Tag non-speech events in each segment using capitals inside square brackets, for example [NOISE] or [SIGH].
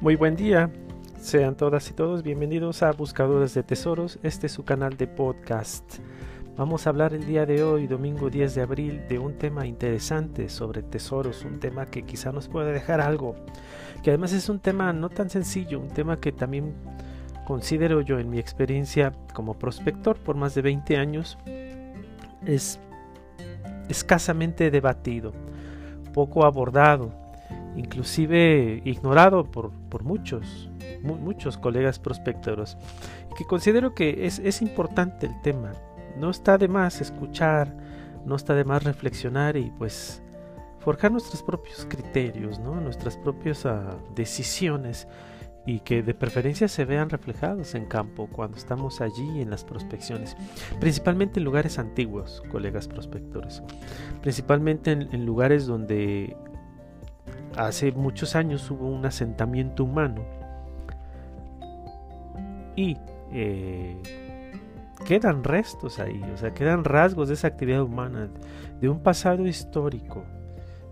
Muy buen día, sean todas y todos bienvenidos a Buscadores de Tesoros, este es su canal de podcast. Vamos a hablar el día de hoy, domingo 10 de abril, de un tema interesante sobre tesoros, un tema que quizá nos pueda dejar algo, que además es un tema no tan sencillo, un tema que también considero yo en mi experiencia como prospector por más de 20 años, es escasamente debatido, poco abordado, inclusive ignorado por, muchos, muchos colegas prospectores, que considero que es, es importante el tema. No está de más escuchar, no está de más reflexionar y pues forjar nuestros propios criterios, ¿no? nuestras propias ah, decisiones y que de preferencia se vean reflejados en campo cuando estamos allí en las prospecciones, principalmente en lugares antiguos, colegas prospectores, principalmente en, lugares donde hace muchos años hubo un asentamiento humano y eh, quedan restos ahí, o sea, quedan rasgos de esa actividad humana, de un pasado histórico,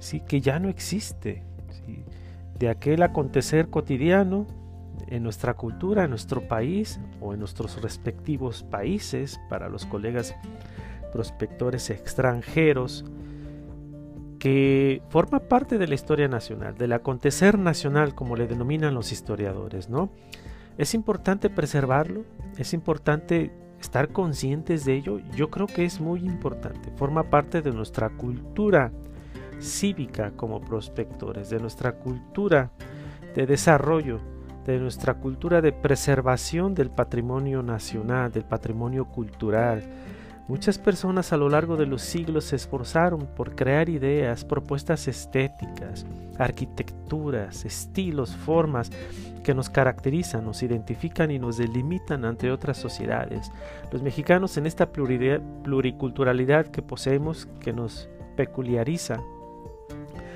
sí, que ya no existe, de aquel acontecer cotidiano en nuestra cultura, en nuestro país o en nuestros respectivos países para los colegas prospectores extranjeros, que forma parte de la historia nacional, del acontecer nacional como le denominan los historiadores, ¿no? Es importante preservarlo, es importante estar conscientes de ello, yo creo que es muy importante, forma parte de nuestra cultura cívica como prospectores, de nuestra cultura de desarrollo de nuestra cultura de preservación del patrimonio nacional, del patrimonio cultural. Muchas personas a lo largo de los siglos se esforzaron por crear ideas, propuestas estéticas, arquitecturas, estilos, formas que nos caracterizan, nos identifican y nos delimitan ante otras sociedades. Los mexicanos en esta pluriculturalidad que poseemos, que nos peculiariza,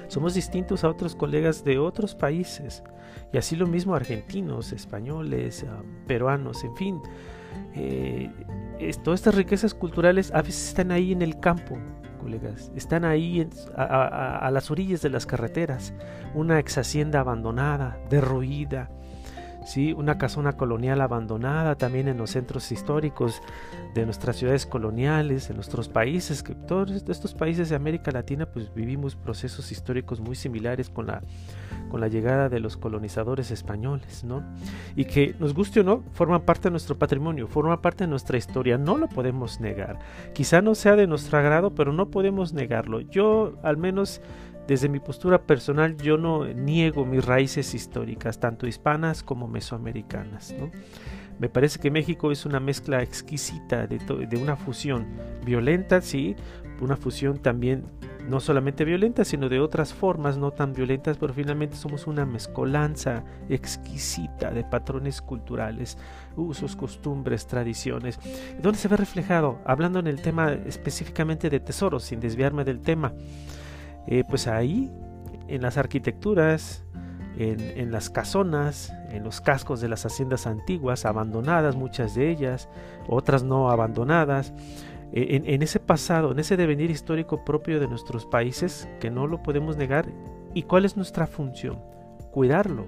somos distintos a otros colegas de otros países. Y así lo mismo argentinos, españoles, ah, peruanos, en fin. Eh, todas estas riquezas culturales a veces están ahí en el campo, colegas. Están ahí a, a, las orillas de las carreteras. Una ex hacienda abandonada, derruida, ¿sí? una casona colonial abandonada también en los centros históricos de nuestras ciudades coloniales, en nuestros países, que todos estos países de América Latina pues vivimos procesos históricos muy similares con la, con la llegada de los colonizadores españoles, ¿no? Y que nos guste o no, forma parte de nuestro patrimonio, forma parte de nuestra historia, no lo podemos negar. Quizá no sea de nuestro agrado, pero no podemos negarlo. Yo al menos desde mi postura personal yo no niego mis raíces históricas, tanto hispanas como mesoamericanas. Me parece que México es una mezcla exquisita de, de una fusión violenta, sí, una fusión también no solamente violenta, sino de otras formas no tan violentas, pero finalmente somos una mezcolanza exquisita de patrones culturales, usos, costumbres, tradiciones. ¿Dónde se ve reflejado? Hablando en el tema específicamente de tesoros, sin desviarme del tema. Eh, pues ahí, en las arquitecturas, en, las casonas, en los cascos de las haciendas antiguas, abandonadas muchas de ellas, otras no abandonadas, eh, en, ese pasado, en ese devenir histórico propio de nuestros países, que no lo podemos negar, ¿y cuál es nuestra función? Cuidarlo.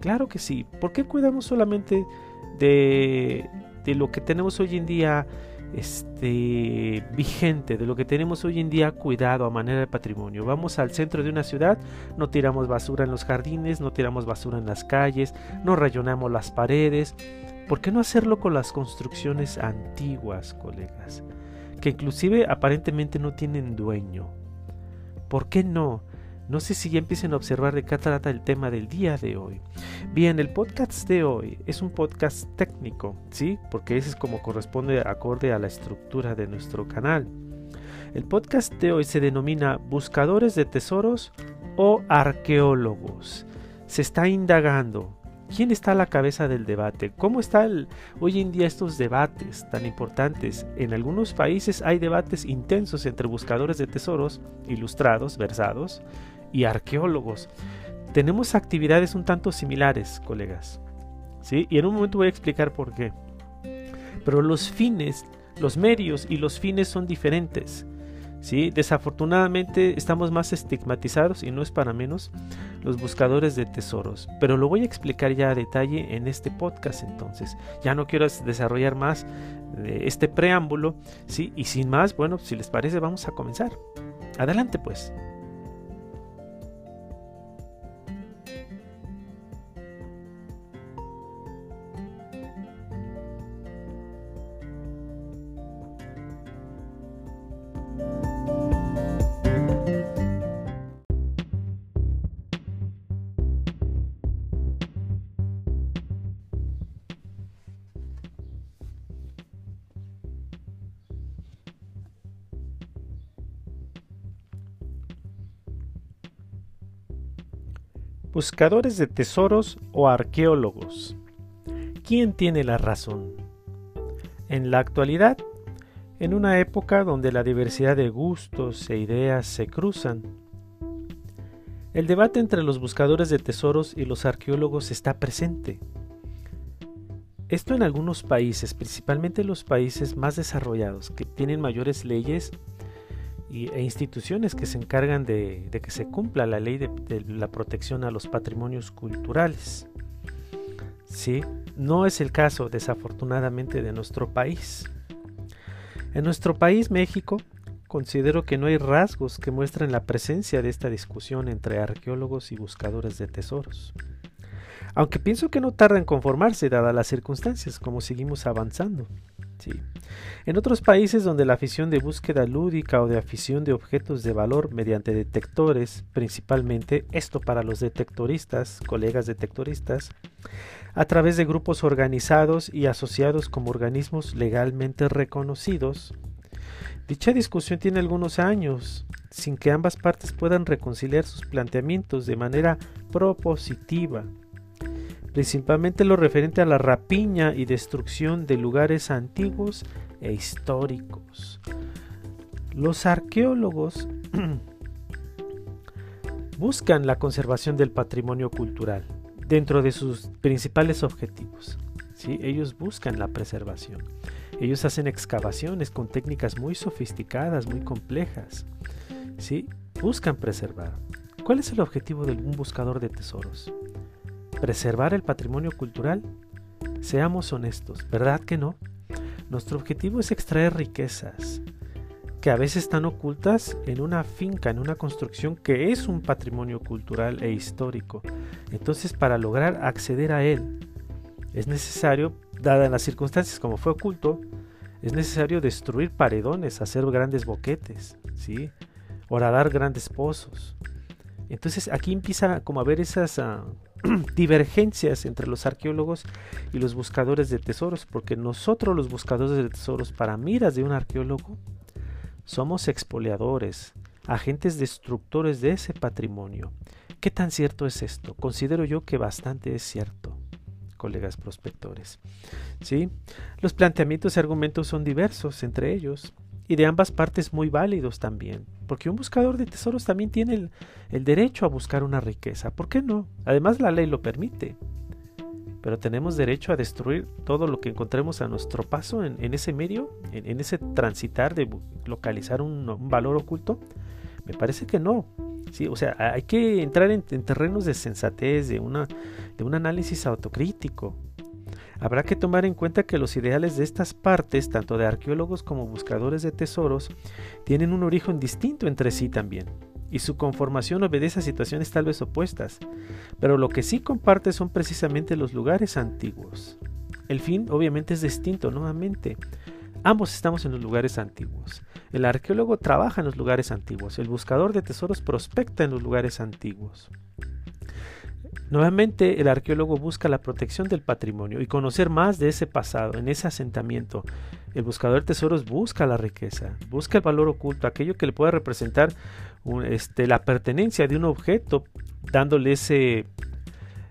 Claro que sí. ¿Por qué cuidamos solamente de, de lo que tenemos hoy en día? Este, vigente de lo que tenemos hoy en día cuidado a manera de patrimonio. Vamos al centro de una ciudad, no tiramos basura en los jardines, no tiramos basura en las calles, no rayonamos las paredes. ¿Por qué no hacerlo con las construcciones antiguas, colegas? Que inclusive aparentemente no tienen dueño. ¿Por qué no? No sé si ya empiecen a observar de qué trata el tema del día de hoy. Bien, el podcast de hoy es un podcast técnico, ¿sí? Porque ese es como corresponde acorde a la estructura de nuestro canal. El podcast de hoy se denomina Buscadores de Tesoros o Arqueólogos. Se está indagando. ¿Quién está a la cabeza del debate? ¿Cómo están hoy en día estos debates tan importantes? En algunos países hay debates intensos entre buscadores de tesoros, ilustrados, versados, y arqueólogos. Tenemos actividades un tanto similares, colegas. ¿sí? Y en un momento voy a explicar por qué. Pero los fines, los medios y los fines son diferentes. ¿sí? Desafortunadamente estamos más estigmatizados y no es para menos los buscadores de tesoros, pero lo voy a explicar ya a detalle en este podcast entonces. Ya no quiero desarrollar más este preámbulo, ¿sí? Y sin más, bueno, si les parece, vamos a comenzar. Adelante pues. Buscadores de tesoros o arqueólogos. ¿Quién tiene la razón? En la actualidad, en una época donde la diversidad de gustos e ideas se cruzan, el debate entre los buscadores de tesoros y los arqueólogos está presente. Esto en algunos países, principalmente los países más desarrollados, que tienen mayores leyes e instituciones que se encargan de, que se cumpla la ley de, la protección a los patrimonios culturales. Sí, no es el caso, desafortunadamente, de nuestro país. En nuestro país, México, considero que no hay rasgos que muestren la presencia de esta discusión entre arqueólogos y buscadores de tesoros. Aunque pienso que no tarda en conformarse dadas las circunstancias, como seguimos avanzando. En otros países donde la afición de búsqueda lúdica o de afición de objetos de valor mediante detectores, principalmente esto para los detectoristas, colegas detectoristas, a través de grupos organizados y asociados como organismos legalmente reconocidos, dicha discusión tiene algunos años, sin que ambas partes puedan reconciliar sus planteamientos de manera propositiva principalmente lo referente a la rapiña y destrucción de lugares antiguos e históricos. Los arqueólogos [CLEARS THROAT] buscan la conservación del patrimonio cultural dentro de sus principales objetivos. ¿sí? Ellos buscan la preservación. Ellos hacen excavaciones con técnicas muy sofisticadas, muy complejas. ¿sí? Buscan preservar. ¿Cuál es el objetivo de un buscador de tesoros? Preservar el patrimonio cultural? Seamos honestos, ¿verdad que no? Nuestro objetivo es extraer riquezas que a veces están ocultas en una finca, en una construcción que es un patrimonio cultural e histórico. Entonces, para lograr acceder a él, es necesario, dadas las circunstancias como fue oculto, es necesario destruir paredones, hacer grandes boquetes, ¿sí? Horadar grandes pozos. Entonces aquí empieza como a haber esas ah, [CLEARS THROAT] divergencias entre los arqueólogos y los buscadores de tesoros, porque nosotros los buscadores de tesoros para miras de un arqueólogo somos expoliadores, agentes destructores de ese patrimonio. ¿Qué tan cierto es esto? Considero yo que bastante es cierto, colegas prospectores. ¿Sí? Los planteamientos y argumentos son diversos entre ellos y de ambas partes muy válidos también, porque un buscador de tesoros también tiene el, derecho a buscar una riqueza, ¿por qué no? Además la ley lo permite, pero tenemos derecho a destruir todo lo que encontremos a nuestro paso en, ese medio, en, ese transitar de localizar un, valor oculto, me parece que no. Sí, o sea, hay que entrar en, terrenos de sensatez, de, una, de un análisis autocrítico, Habrá que tomar en cuenta que los ideales de estas partes, tanto de arqueólogos como buscadores de tesoros, tienen un origen distinto entre sí también, y su conformación obedece a situaciones tal vez opuestas, pero lo que sí comparte son precisamente los lugares antiguos. El fin obviamente es distinto nuevamente. Ambos estamos en los lugares antiguos. El arqueólogo trabaja en los lugares antiguos, el buscador de tesoros prospecta en los lugares antiguos. Nuevamente, el arqueólogo busca la protección del patrimonio y conocer más de ese pasado, en ese asentamiento. El buscador de tesoros busca la riqueza, busca el valor oculto, aquello que le pueda representar este, la pertenencia de un objeto, dándole ese,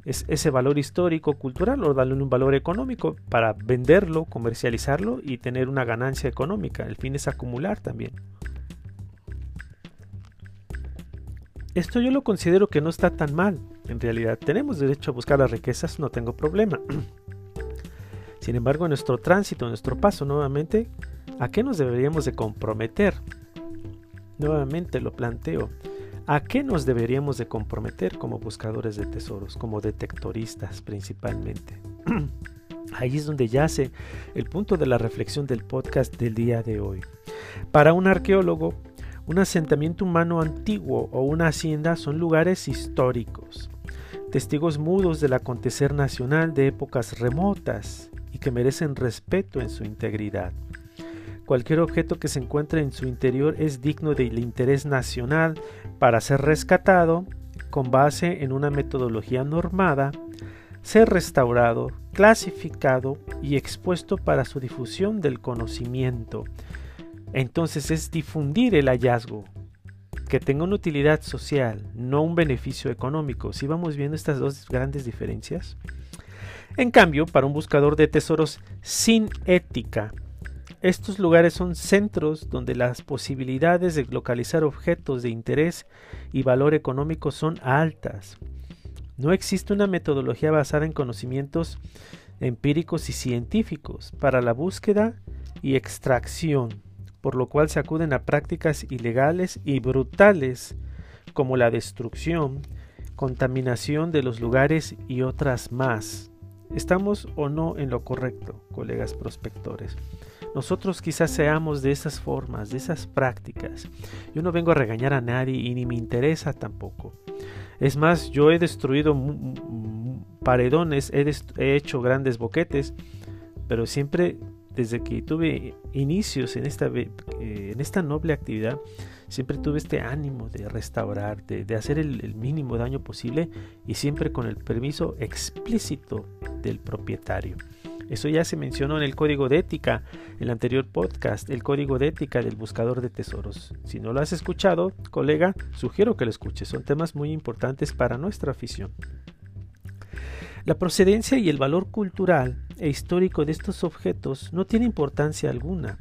ese valor histórico, cultural o dándole un valor económico para venderlo, comercializarlo y tener una ganancia económica. El fin es acumular también. Esto yo lo considero que no está tan mal. En realidad tenemos derecho a buscar las riquezas, no tengo problema. [CLEARS THROAT] Sin embargo, en nuestro tránsito, en nuestro paso nuevamente, ¿a qué nos deberíamos de comprometer? Nuevamente lo planteo. ¿A qué nos deberíamos de comprometer como buscadores de tesoros, como detectoristas principalmente? [CLEARS THROAT] Ahí es donde yace el punto de la reflexión del podcast del día de hoy. Para un arqueólogo, un asentamiento humano antiguo o una hacienda son lugares históricos, testigos mudos del acontecer nacional de épocas remotas y que merecen respeto en su integridad. Cualquier objeto que se encuentre en su interior es digno del interés nacional para ser rescatado con base en una metodología normada, ser restaurado, clasificado y expuesto para su difusión del conocimiento. Entonces es difundir el hallazgo, que tenga una utilidad social, no un beneficio económico. Si vamos viendo estas dos grandes diferencias. En cambio, para un buscador de tesoros sin ética, estos lugares son centros donde las posibilidades de localizar objetos de interés y valor económico son altas. No existe una metodología basada en conocimientos empíricos y científicos para la búsqueda y extracción, por lo cual se acuden a prácticas ilegales y brutales como la destrucción, contaminación de los lugares y otras más. ¿Estamos o no en lo correcto, colegas prospectores? Nosotros quizás seamos de esas formas, de esas prácticas. Yo no vengo a regañar a nadie y ni me interesa tampoco. Es más, yo he destruido paredones, he, hecho grandes boquetes, pero siempre desde que tuve inicios en esta, eh, en esta noble actividad, siempre tuve este ánimo de restaurar, de, hacer el, mínimo daño posible y siempre con el permiso explícito del propietario. Eso ya se mencionó en el código de ética, en el anterior podcast, el código de ética del buscador de tesoros. Si no lo has escuchado, colega, sugiero que lo escuches. Son temas muy importantes para nuestra afición. La procedencia y el valor cultural e histórico de estos objetos no tiene importancia alguna.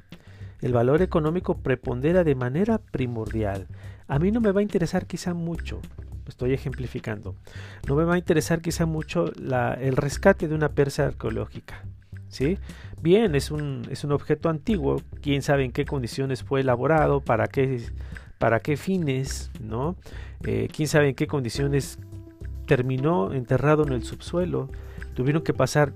El valor económico prepondera de manera primordial. A mí no me va a interesar quizá mucho, estoy ejemplificando, no me va a interesar quizá mucho el rescate de una persa arqueológica. ¿sí? Bien, es un, es un objeto antiguo, quién sabe en qué condiciones fue elaborado, para qué, para qué fines, ¿no? Eh, quién sabe en qué condiciones terminó enterrado en el subsuelo. Tuvieron que pasar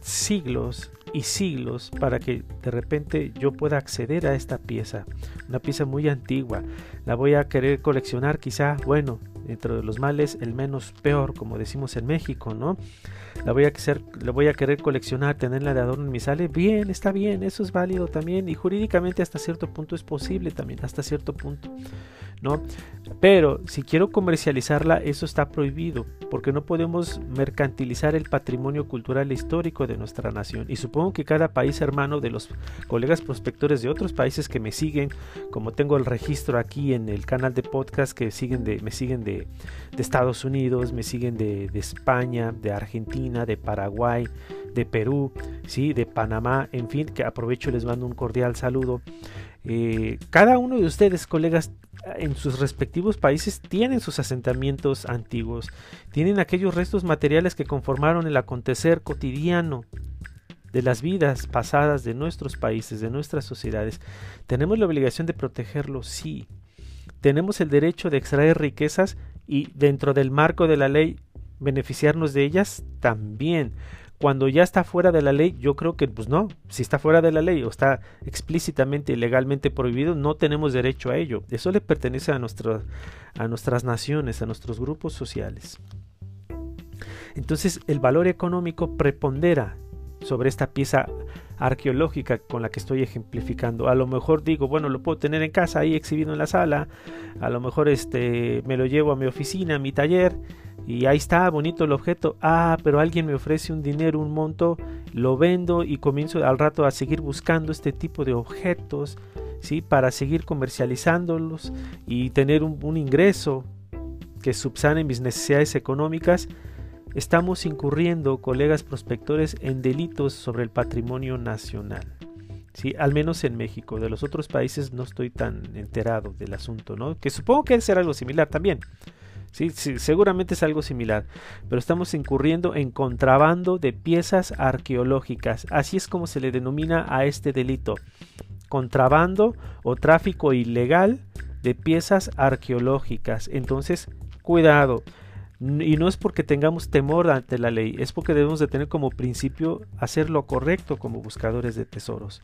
siglos y siglos para que de repente yo pueda acceder a esta pieza, una pieza muy antigua. La voy a querer coleccionar quizá, bueno, dentro de los males el menos peor, como decimos en México, ¿no? La voy a, querer, la voy a querer coleccionar, tenerla de adorno en mi sale, bien, está bien, eso es válido también y jurídicamente hasta cierto punto es posible también, hasta cierto punto. ¿No? Pero si quiero comercializarla, eso está prohibido, porque no podemos mercantilizar el patrimonio cultural e histórico de nuestra nación. Y supongo que cada país hermano de los colegas prospectores de otros países que me siguen, como tengo el registro aquí en el canal de podcast que siguen de, me siguen de, Estados Unidos, me siguen de, España, de Argentina, de Paraguay, de Perú, ¿sí? de Panamá, en fin, que aprovecho y les mando un cordial saludo. Eh, cada uno de ustedes, colegas, en sus respectivos países tienen sus asentamientos antiguos, tienen aquellos restos materiales que conformaron el acontecer cotidiano de las vidas pasadas de nuestros países, de nuestras sociedades. ¿Tenemos la obligación de protegerlos? Sí. ¿Tenemos el derecho de extraer riquezas y dentro del marco de la ley beneficiarnos de ellas? También. Cuando ya está fuera de la ley, yo creo que pues no, si está fuera de la ley o está explícitamente y legalmente prohibido, no tenemos derecho a ello. Eso le pertenece a, a nuestras naciones, a nuestros grupos sociales. Entonces el valor económico prepondera sobre esta pieza arqueológica con la que estoy ejemplificando. A lo mejor digo, bueno, lo puedo tener en casa ahí exhibido en la sala, a lo mejor este me lo llevo a mi oficina, a mi taller y ahí está, bonito el objeto. Ah, pero alguien me ofrece un dinero, un monto, lo vendo y comienzo al rato a seguir buscando este tipo de objetos, ¿sí? Para seguir comercializándolos y tener un, un ingreso que subsane mis necesidades económicas. Estamos incurriendo, colegas prospectores, en delitos sobre el patrimonio nacional. ¿sí? al menos en México. De los otros países no estoy tan enterado del asunto, ¿no? que supongo que debe ser algo similar también. Sí, seguramente es algo similar, pero estamos incurriendo en contrabando de piezas arqueológicas. Así es como se le denomina a este delito. Contrabando o tráfico ilegal de piezas arqueológicas. Entonces, cuidado. Y no es porque tengamos temor ante la ley, es porque debemos de tener como principio hacer lo correcto como buscadores de tesoros.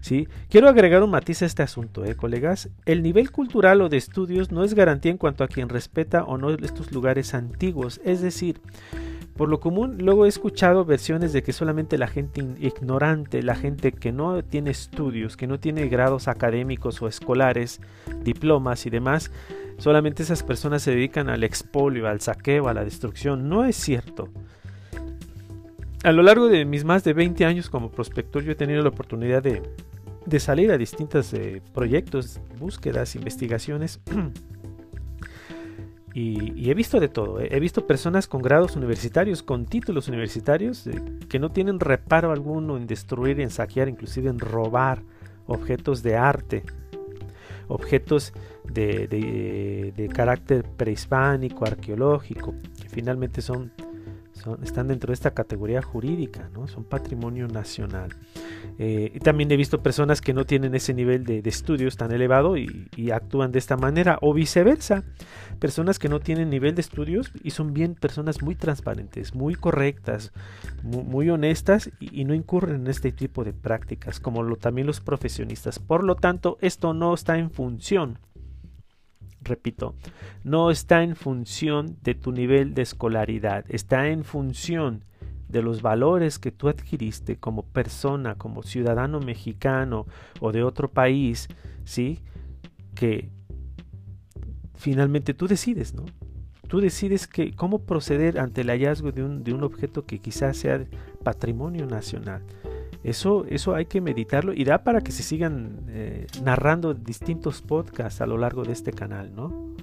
¿sí? Quiero agregar un matiz a este asunto, ¿eh, colegas. El nivel cultural o de estudios no es garantía en cuanto a quien respeta o no estos lugares antiguos. Es decir, por lo común, luego he escuchado versiones de que solamente la gente ignorante, la gente que no tiene estudios, que no tiene grados académicos o escolares, diplomas y demás, solamente esas personas se dedican al expolio, al saqueo, a la destrucción. No es cierto. A lo largo de mis más de 20 años como prospector, yo he tenido la oportunidad de, salir a distintos eh, proyectos, búsquedas, investigaciones. [CLEARS THROAT] Y, he visto de todo. ¿eh? He visto personas con grados universitarios, con títulos universitarios, eh, que no tienen reparo alguno en destruir, en saquear, inclusive en robar objetos de arte, objetos de, de carácter prehispánico, arqueológico, que finalmente son están dentro de esta categoría jurídica, ¿no? son patrimonio nacional. Eh, y también he visto personas que no tienen ese nivel de, estudios tan elevado y, actúan de esta manera, o viceversa, personas que no tienen nivel de estudios y son bien personas muy transparentes, muy correctas, muy, honestas y, no incurren en este tipo de prácticas, como lo, también los profesionistas. Por lo tanto, esto no está en función repito, no está en función de tu nivel de escolaridad, está en función de los valores que tú adquiriste como persona, como ciudadano mexicano o de otro país, ¿sí? Que finalmente tú decides, ¿no? Tú decides que, cómo proceder ante el hallazgo de un, de un objeto que quizás sea patrimonio nacional. Eso, eso hay que meditarlo y da para que se sigan eh, narrando distintos podcasts a lo largo de este canal, ¿no?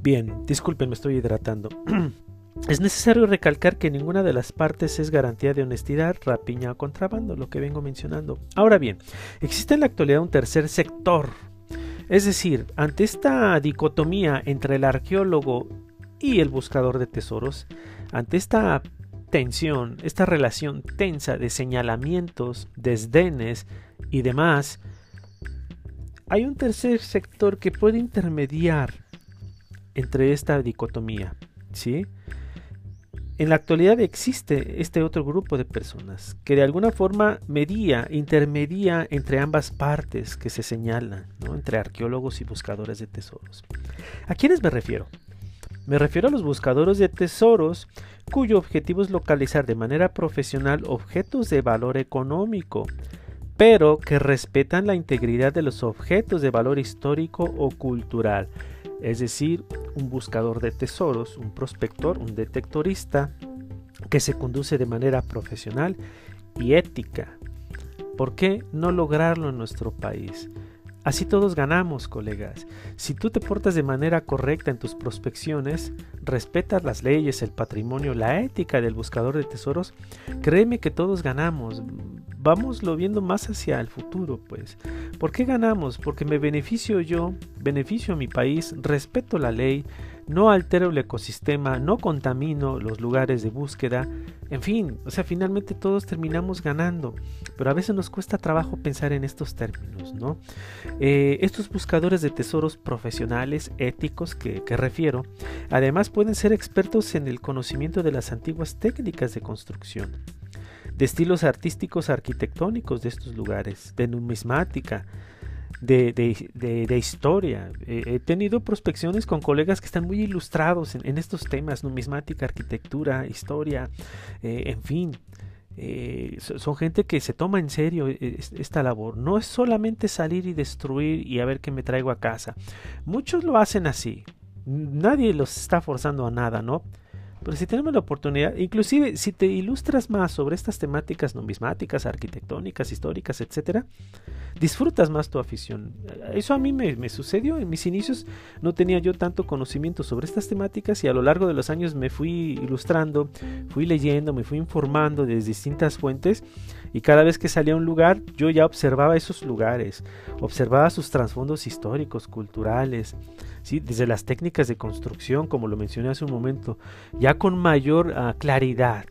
Bien, disculpen, me estoy hidratando. [CLEARS THROAT] Es necesario recalcar que ninguna de las partes es garantía de honestidad, rapiña o contrabando, lo que vengo mencionando. Ahora bien, existe en la actualidad un tercer sector. Es decir, ante esta dicotomía entre el arqueólogo y el buscador de tesoros, ante esta tensión, esta relación tensa de señalamientos, desdenes y demás, hay un tercer sector que puede intermediar entre esta dicotomía, ¿sí? En la actualidad existe este otro grupo de personas que de alguna forma medía, intermedia entre ambas partes que se señalan, ¿no? entre arqueólogos y buscadores de tesoros. ¿A quiénes me refiero? Me refiero a los buscadores de tesoros cuyo objetivo es localizar de manera profesional objetos de valor económico, pero que respetan la integridad de los objetos de valor histórico o cultural. Es decir, un buscador de tesoros, un prospector, un detectorista que se conduce de manera profesional y ética. ¿Por qué no lograrlo en nuestro país? Así todos ganamos, colegas. Si tú te portas de manera correcta en tus prospecciones, respetas las leyes, el patrimonio, la ética del buscador de tesoros, créeme que todos ganamos. Vámoslo viendo más hacia el futuro, pues. ¿Por qué ganamos? Porque me beneficio yo, beneficio a mi país, respeto la ley, no altero el ecosistema, no contamino los lugares de búsqueda, en fin, o sea, finalmente todos terminamos ganando, pero a veces nos cuesta trabajo pensar en estos términos, ¿no? Eh, estos buscadores de tesoros profesionales, éticos que, que refiero, además pueden ser expertos en el conocimiento de las antiguas técnicas de construcción, de estilos artísticos arquitectónicos de estos lugares, de numismática, de, historia. Eh, he tenido prospecciones con colegas que están muy ilustrados en, estos temas, numismática, arquitectura, historia, eh, en fin. Eh, son gente que se toma en serio esta labor. No es solamente salir y destruir y a ver qué me traigo a casa. Muchos lo hacen así. Nadie los está forzando a nada, ¿no? Pero si tenemos la oportunidad, inclusive si te ilustras más sobre estas temáticas numismáticas, arquitectónicas, históricas, etcétera, disfrutas más tu afición. Eso a mí me, sucedió. En mis inicios no tenía yo tanto conocimiento sobre estas temáticas y a lo largo de los años me fui ilustrando, fui leyendo, me fui informando de distintas fuentes y cada vez que salía a un lugar yo ya observaba esos lugares, observaba sus trasfondos históricos, culturales, ¿sí? desde las técnicas de construcción, como lo mencioné hace un momento, ya con mayor ah, claridad.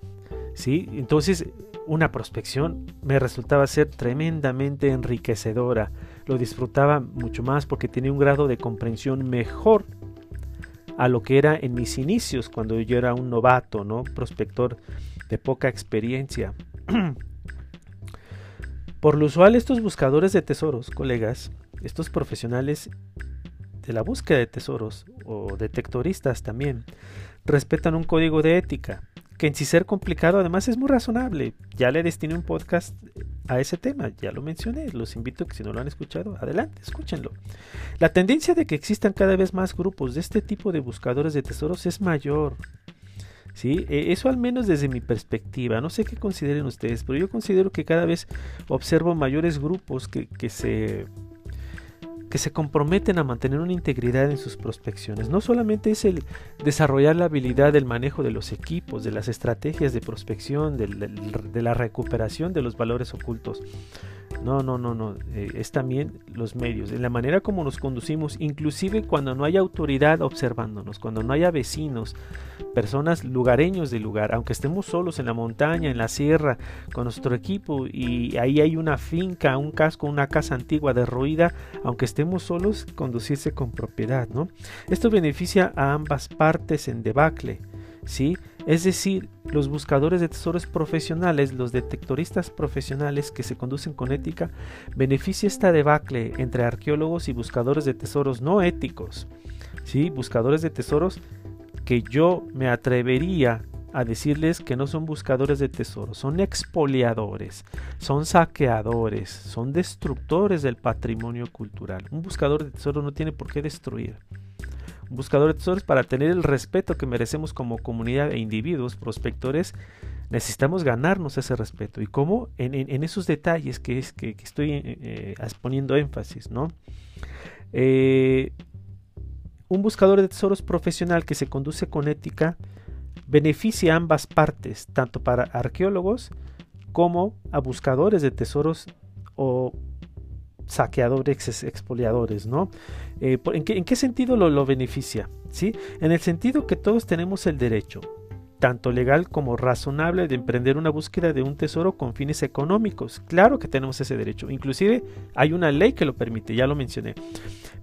¿sí? Entonces una prospección me resultaba ser tremendamente enriquecedora. Lo disfrutaba mucho más porque tenía un grado de comprensión mejor a lo que era en mis inicios cuando yo era un novato, ¿no? Prospector de poca experiencia. [CLEARS THROAT] Por lo usual estos buscadores de tesoros, colegas, estos profesionales de la búsqueda de tesoros o detectoristas también, respetan un código de ética que en sí ser complicado además es muy razonable. Ya le destiné un podcast a ese tema, ya lo mencioné, los invito a que si no lo han escuchado, adelante, escúchenlo. La tendencia de que existan cada vez más grupos de este tipo de buscadores de tesoros es mayor. ¿Sí? E, eso al menos desde mi perspectiva, no sé qué consideren ustedes, pero yo considero que cada vez observo mayores grupos que, que se que se comprometen a mantener una integridad en sus prospecciones. No solamente es el desarrollar la habilidad del manejo de los equipos, de las estrategias de prospección, de, la recuperación de los valores ocultos. No, no, no, no. Eh, es también los medios, en la manera como nos conducimos, inclusive cuando no hay autoridad observándonos, cuando no haya vecinos, personas lugareños del lugar, aunque estemos solos en la montaña, en la sierra, con nuestro equipo y ahí hay una finca, un casco, una casa antigua derruida, aunque estemos solos, conducirse con propiedad, ¿no? Esto beneficia a ambas partes en debacle, ¿sí? Es decir, los buscadores de tesoros profesionales, los detectoristas profesionales que se conducen con ética, beneficia esta debacle entre arqueólogos y buscadores de tesoros no éticos, ¿sí? Buscadores de tesoros que yo me atrevería a decirles que no son buscadores de tesoros, son expoliadores, son saqueadores, son destructores del patrimonio cultural. Un buscador de tesoros no tiene por qué destruir. Buscador de tesoros para tener el respeto que merecemos como comunidad e individuos prospectores, necesitamos ganarnos ese respeto. ¿Y cómo? En, esos detalles que, es, que, estoy eh, eh, poniendo énfasis, ¿no? Eh, un buscador de tesoros profesional que se conduce con ética beneficia a ambas partes, tanto para arqueólogos como a buscadores de tesoros o saqueadores, expoliadores, ¿no? Eh, ¿en, qué, sentido lo, lo beneficia? ¿Sí? En el sentido que todos tenemos el derecho, tanto legal como razonable, de emprender una búsqueda de un tesoro con fines económicos. Claro que tenemos ese derecho. Inclusive hay una ley que lo permite, ya lo mencioné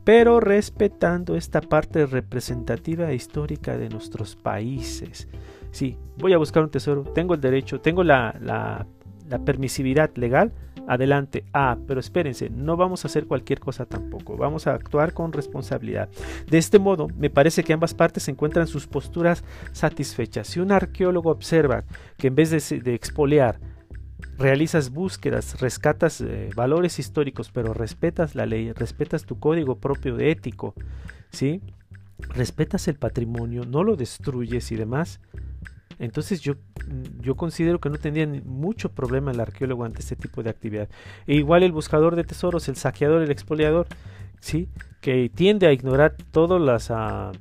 pero respetando esta parte representativa e histórica de nuestros países. Sí, voy a buscar un tesoro, tengo el derecho, tengo la, la, permisividad legal, adelante. Ah, pero espérense, no vamos a hacer cualquier cosa tampoco, vamos a actuar con responsabilidad. De este modo, me parece que ambas partes encuentran sus posturas satisfechas. Si un arqueólogo observa que en vez de, expoliar, realizas búsquedas, rescatas eh, valores históricos, pero respetas la ley, respetas tu código propio de ético, ¿sí? Respetas el patrimonio, no lo destruyes y demás. Entonces yo, yo considero que no tendría mucho problema el arqueólogo ante este tipo de actividad. E igual el buscador de tesoros, el saqueador, el expoliador, ¿sí? que tiende a ignorar todas las, ah,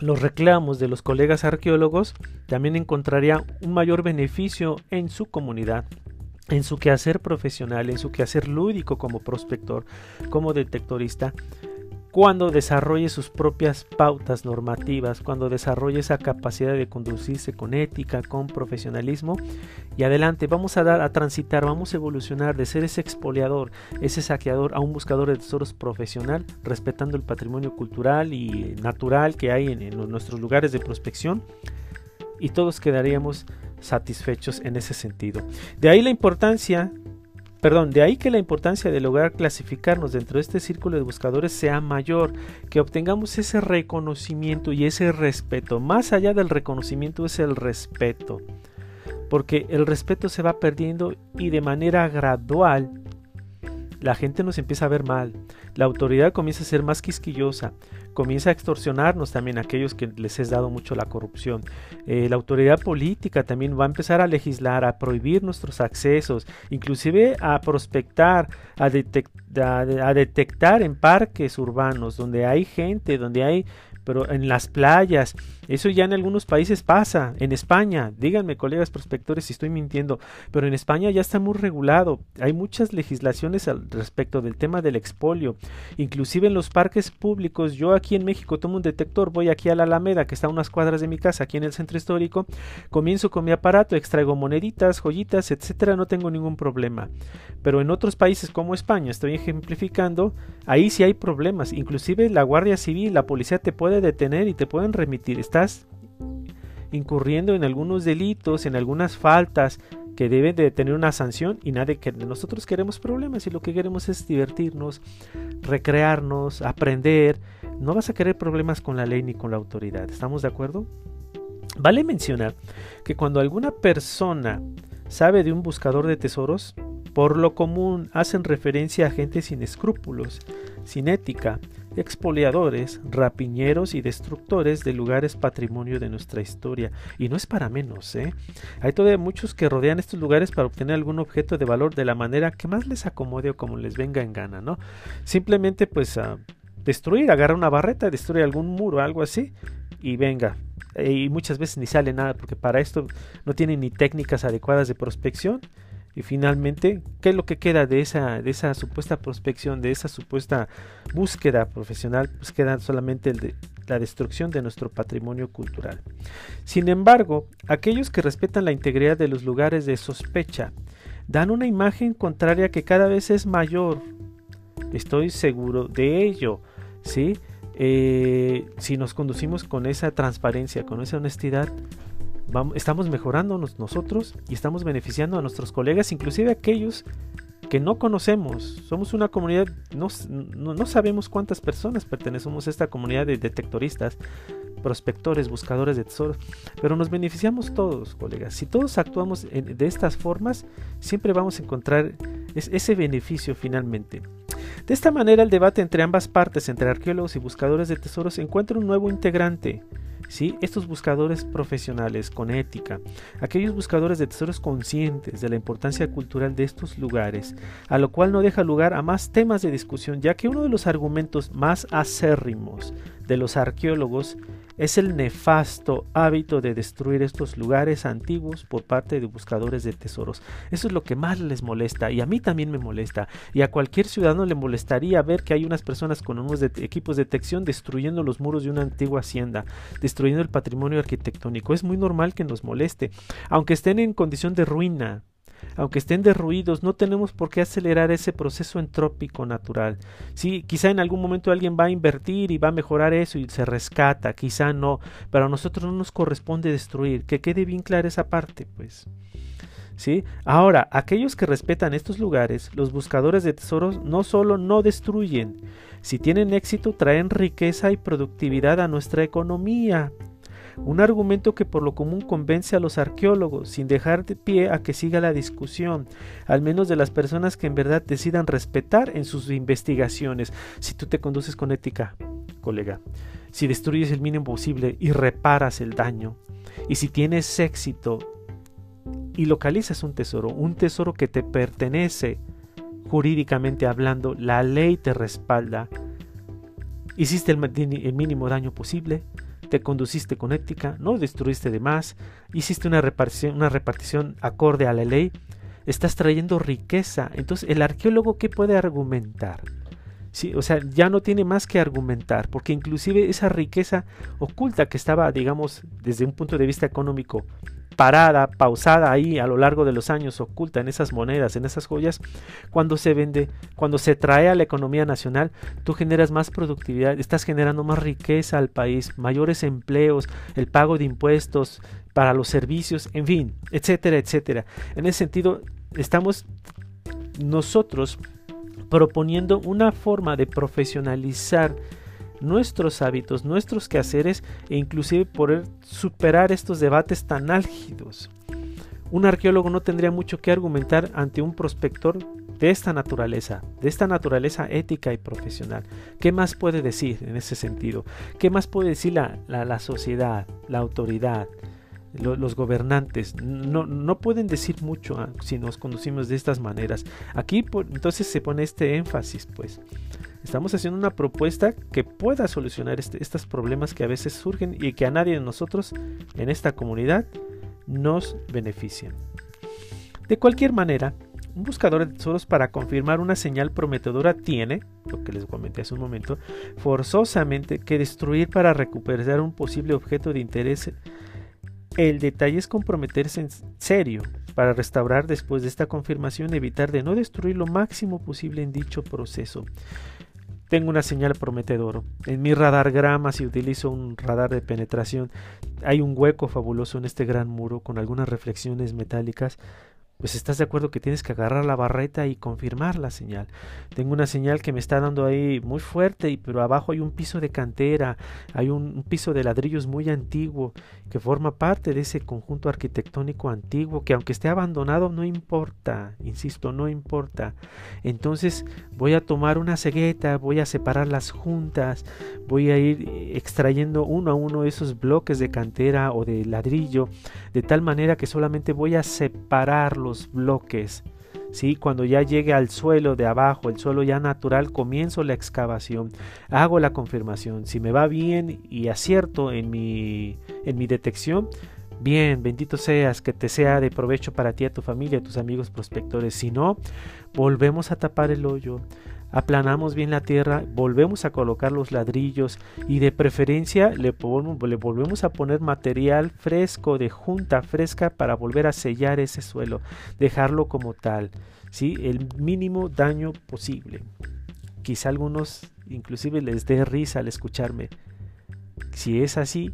los reclamos de los colegas arqueólogos, también encontraría un mayor beneficio en su comunidad, en su quehacer profesional, en su quehacer lúdico como prospector, como detectorista, cuando desarrolle sus propias pautas normativas, cuando desarrolle esa capacidad de conducirse con ética, con profesionalismo y adelante, vamos a dar a transitar, vamos a evolucionar de ser ese expoliador, ese saqueador a un buscador de tesoros profesional, respetando el patrimonio cultural y natural que hay en, en nuestros lugares de prospección y todos quedaríamos satisfechos en ese sentido. De ahí la importancia Perdón, de ahí que la importancia de lograr clasificarnos dentro de este círculo de buscadores sea mayor, que obtengamos ese reconocimiento y ese respeto. Más allá del reconocimiento es el respeto, porque el respeto se va perdiendo y de manera gradual la gente nos empieza a ver mal, la autoridad comienza a ser más quisquillosa, comienza a extorsionarnos también a aquellos que les es dado mucho la corrupción. Eh, la autoridad política también va a empezar a legislar, a prohibir nuestros accesos, inclusive a prospectar, a, a detectar en parques urbanos donde hay gente, donde hay pero en las playas, eso ya en algunos países pasa, en España, díganme colegas prospectores si estoy mintiendo, pero en España ya está muy regulado, hay muchas legislaciones respecto del tema del expolio. Inclusive en los parques públicos, yo aquí en México tomo un detector, voy aquí a la Alameda, que está a unas cuadras de mi casa, aquí en el centro histórico, comienzo con mi aparato, extraigo moneditas, joyitas, etcétera, no tengo ningún problema. Pero en otros países como España, estoy ejemplificando, ahí sí hay problemas. Inclusive la Guardia Civil, la policía te puede detener y te pueden remitir. Estás incurriendo en algunos delitos, en algunas faltas que deben de tener una sanción y nadie que nosotros queremos problemas y lo que queremos es divertirnos, recrearnos, aprender. No vas a querer problemas con la ley ni con la autoridad. ¿Estamos de acuerdo? Vale mencionar que cuando alguna persona sabe de un buscador de tesoros, por lo común hacen referencia a gente sin escrúpulos, sin ética, expoliadores, rapiñeros y destructores de lugares patrimonio de nuestra historia. Y no es para menos, ¿eh? Hay todavía muchos que rodean estos lugares para obtener algún objeto de valor de la manera que más les acomode o como les venga en gana, ¿no? Simplemente pues a destruir, agarrar una barreta, destruir algún muro, algo así, y venga, y muchas veces ni sale nada porque para esto no tienen ni técnicas adecuadas de prospección y finalmente, ¿qué es lo que queda de esa, de esa supuesta prospección, de esa supuesta búsqueda profesional? Pues queda solamente la destrucción de nuestro patrimonio cultural. Sin embargo, aquellos que respetan la integridad de los lugares de sospecha dan una imagen contraria que cada vez es mayor. Estoy seguro de ello. ¿sí? Eh, si nos conducimos con esa transparencia, con esa honestidad, estamos mejorando nosotros y estamos beneficiando a nuestros colegas, inclusive aquellos que no conocemos. Somos una comunidad, no, sabemos cuántas personas pertenecemos a esta comunidad de detectoristas, prospectores, buscadores de tesoros, pero nos beneficiamos todos, colegas. Si todos actuamos de estas formas, siempre vamos a encontrar ese beneficio finalmente. De esta manera, el debate entre ambas partes, entre arqueólogos y buscadores de tesoros, encuentra un nuevo integrante ¿sí? Estos buscadores profesionales con ética, aquellos buscadores de tesoros conscientes de la importancia cultural de estos lugares, a lo cual no deja lugar a más temas de discusión, ya que uno de los argumentos más acérrimos de los arqueólogos es el nefasto hábito de destruir estos lugares antiguos por parte de buscadores de tesoros. Eso es lo que más les molesta y a mí también me molesta y a cualquier ciudadano le molestaría ver que hay unas personas con unos equipos de detección destruyendo los muros de una antigua hacienda, destruyendo el patrimonio arquitectónico. Es muy normal que nos moleste, aunque estén en condición de ruina, aunque estén derruidos, no tenemos por qué acelerar ese proceso entrópico natural. Sí, quizá en algún momento alguien va a invertir y va a mejorar eso y se rescata, quizá no, pero a nosotros no nos corresponde destruir, que quede bien clara esa parte, pues. ¿Sí? Ahora, aquellos que respetan estos lugares, los buscadores de tesoros, no solo no destruyen, si tienen éxito traen riqueza y productividad a nuestra economía un argumento que por lo común convence a los arqueólogos, sin dejar de pie a que siga la discusión, al menos de las personas que en verdad decidan respetar en sus investigaciones. Si tú te conduces con ética, colega, si destruyes el mínimo posible y reparas el daño, y si tienes éxito y localizas un tesoro, un tesoro que te pertenece, jurídicamente hablando, la ley te respalda, hiciste el, mínimo daño posible, te conduciste con ética, no destruiste de más, hiciste una repartición, acorde a la ley, estás trayendo riqueza. Entonces, ¿el arqueólogo qué puede argumentar? O sea, ya no tiene más que argumentar, porque inclusive esa riqueza oculta que estaba, digamos, desde un punto de vista económico, parada, pausada ahí a lo largo de los años, oculta en esas monedas, en esas joyas, cuando se vende, cuando se trae a la economía nacional, tú generas más productividad, estás generando más riqueza al país, mayores empleos, el pago de impuestos para los servicios, en fin, etcétera, etcétera. En ese sentido, estamos nosotros proponiendo una forma de profesionalizar nuestros hábitos, nuestros quehaceres e inclusive poder superar estos debates tan álgidos. Un arqueólogo no tendría mucho que argumentar ante un prospector de esta naturaleza, de esta naturaleza ética y profesional. ¿Qué más puede decir en ese sentido? ¿Qué más puede decir la, la, sociedad, la autoridad, los gobernantes? No, no, pueden decir mucho ah, si nos conducimos de estas maneras. Aquí entonces se pone este énfasis, pues. Estamos haciendo una propuesta que pueda solucionar este, estos problemas que a veces surgen y que a nadie de nosotros en esta comunidad nos benefician. De cualquier manera, Un buscador de tesoros para confirmar una señal prometedora tiene, lo que les comenté hace un momento, forzosamente que destruir para recuperar un posible objeto de interés. El detalle es comprometerse en serio para restaurar después de esta confirmación, evitar de no destruir lo máximo posible en dicho proceso. Tengo una señal prometedora. En mi radar grama, si utilizo un radar de penetración, hay un hueco fabuloso en este gran muro con algunas reflexiones metálicas pues estás de acuerdo que tienes que agarrar la barreta y confirmar la señal. Tengo una señal que me está dando ahí muy fuerte, y, pero abajo hay un piso de cantera, hay un, piso de ladrillos muy antiguo que forma parte de ese conjunto arquitectónico antiguo que aunque esté abandonado no importa, insisto, no importa. Entonces voy a tomar una cegueta, voy a separar las juntas, voy a ir extrayendo uno a uno esos bloques de cantera o de ladrillo, de tal manera que solamente voy a separarlos bloques. ¿sí? Cuando ya llegue al suelo de abajo, el suelo ya natural, comienzo la excavación, hago la confirmación. Si me va bien y acierto en mi, en mi detección, bien, bendito seas, que te sea de provecho para ti, a tu familia, a tus amigos prospectores. Si no, volvemos a tapar el hoyo, aplanamos bien la tierra, volvemos a colocar los ladrillos y de preferencia le, volvemos a poner material fresco de junta fresca para volver a sellar ese suelo, dejarlo como tal, ¿sí? el mínimo daño posible. Quizá algunos inclusive les dé risa al escucharme. Si es así,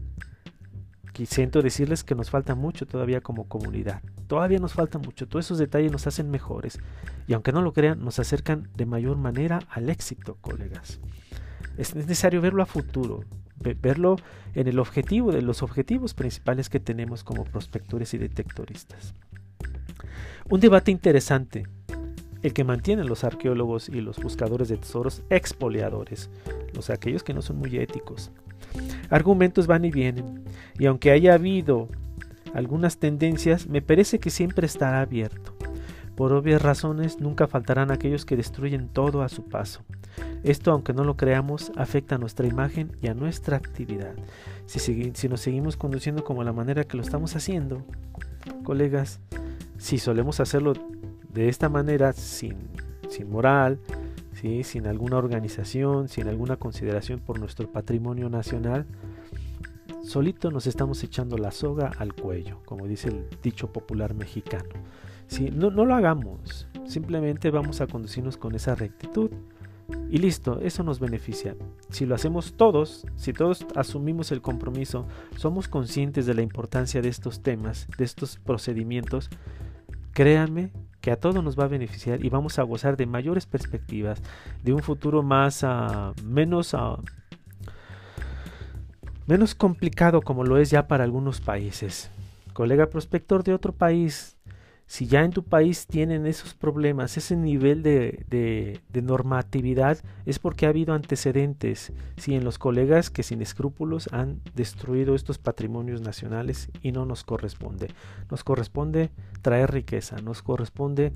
siento decirles que nos falta mucho todavía como comunidad. Todavía nos falta mucho. Todos esos detalles nos hacen mejores. Y aunque no lo crean, nos acercan de mayor manera al éxito, colegas. Es necesario verlo a futuro, verlo en el objetivo de los objetivos principales que tenemos como prospectores y detectoristas. Un debate interesante, el que mantienen los arqueólogos y los buscadores de tesoros expoliadores, los aquellos que no son muy éticos. Argumentos van y vienen, y aunque haya habido algunas tendencias, me parece que siempre estará abierto. Por obvias razones, nunca faltarán aquellos que destruyen todo a su paso. Esto, aunque no lo creamos, afecta a nuestra imagen y a nuestra actividad. Si, si nos seguimos conduciendo como la manera que lo estamos haciendo, colegas, si solemos hacerlo de esta manera, sin, sin moral, sin alguna organización, sin alguna consideración por nuestro patrimonio nacional, solito nos estamos echando la soga al cuello, como dice el dicho popular mexicano. No, no lo hagamos, simplemente vamos a conducirnos con esa rectitud y listo, eso nos beneficia. Si lo hacemos todos, si todos asumimos el compromiso, somos conscientes de la importancia de estos temas, de estos procedimientos, créanme que a todos nos va a beneficiar y vamos a gozar de mayores perspectivas, de un futuro más uh, menos uh, menos complicado como lo es ya para algunos países. Colega prospector de otro país, si ya en tu país tienen esos problemas, ese nivel de, de, normatividad, es porque ha habido antecedentes, si en los colegas que sin escrúpulos han destruido estos patrimonios nacionales y no nos corresponde. Nos corresponde traer riqueza, nos corresponde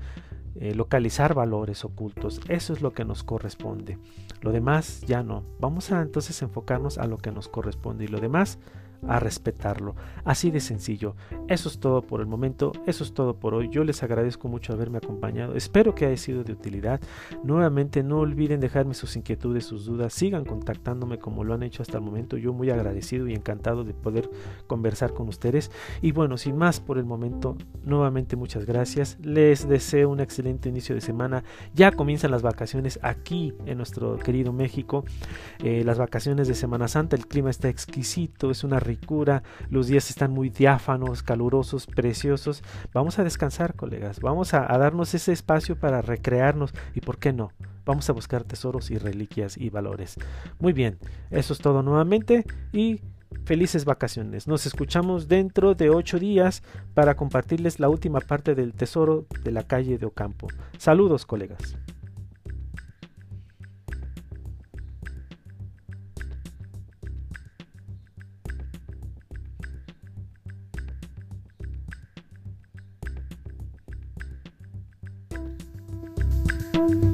eh, localizar valores ocultos. Eso es lo que nos corresponde. Lo demás ya no. Vamos a entonces enfocarnos a lo que nos corresponde y lo demás a respetarlo. Así de sencillo. Eso es todo por el momento, eso es todo por hoy. Yo les agradezco mucho haberme acompañado. Espero que haya sido de utilidad. Nuevamente no olviden dejarme sus inquietudes, sus dudas. Sigan contactándome como lo han hecho hasta el momento. Yo muy agradecido y encantado de poder conversar con ustedes. Y bueno, sin más por el momento, nuevamente muchas gracias. Les deseo un excelente inicio de semana. Ya comienzan las vacaciones aquí en nuestro querido México. Eh, las vacaciones de Semana Santa. El clima está exquisito. Es una los días están muy diáfanos, calurosos, preciosos. Vamos a descansar, colegas, vamos a, darnos ese espacio para recrearnos y, ¿por qué no? Vamos a buscar tesoros y reliquias y valores. Muy bien, eso es todo nuevamente y felices vacaciones. Nos escuchamos dentro de ocho días para compartirles la última parte del tesoro de la calle de Ocampo. Saludos, colegas. Bye.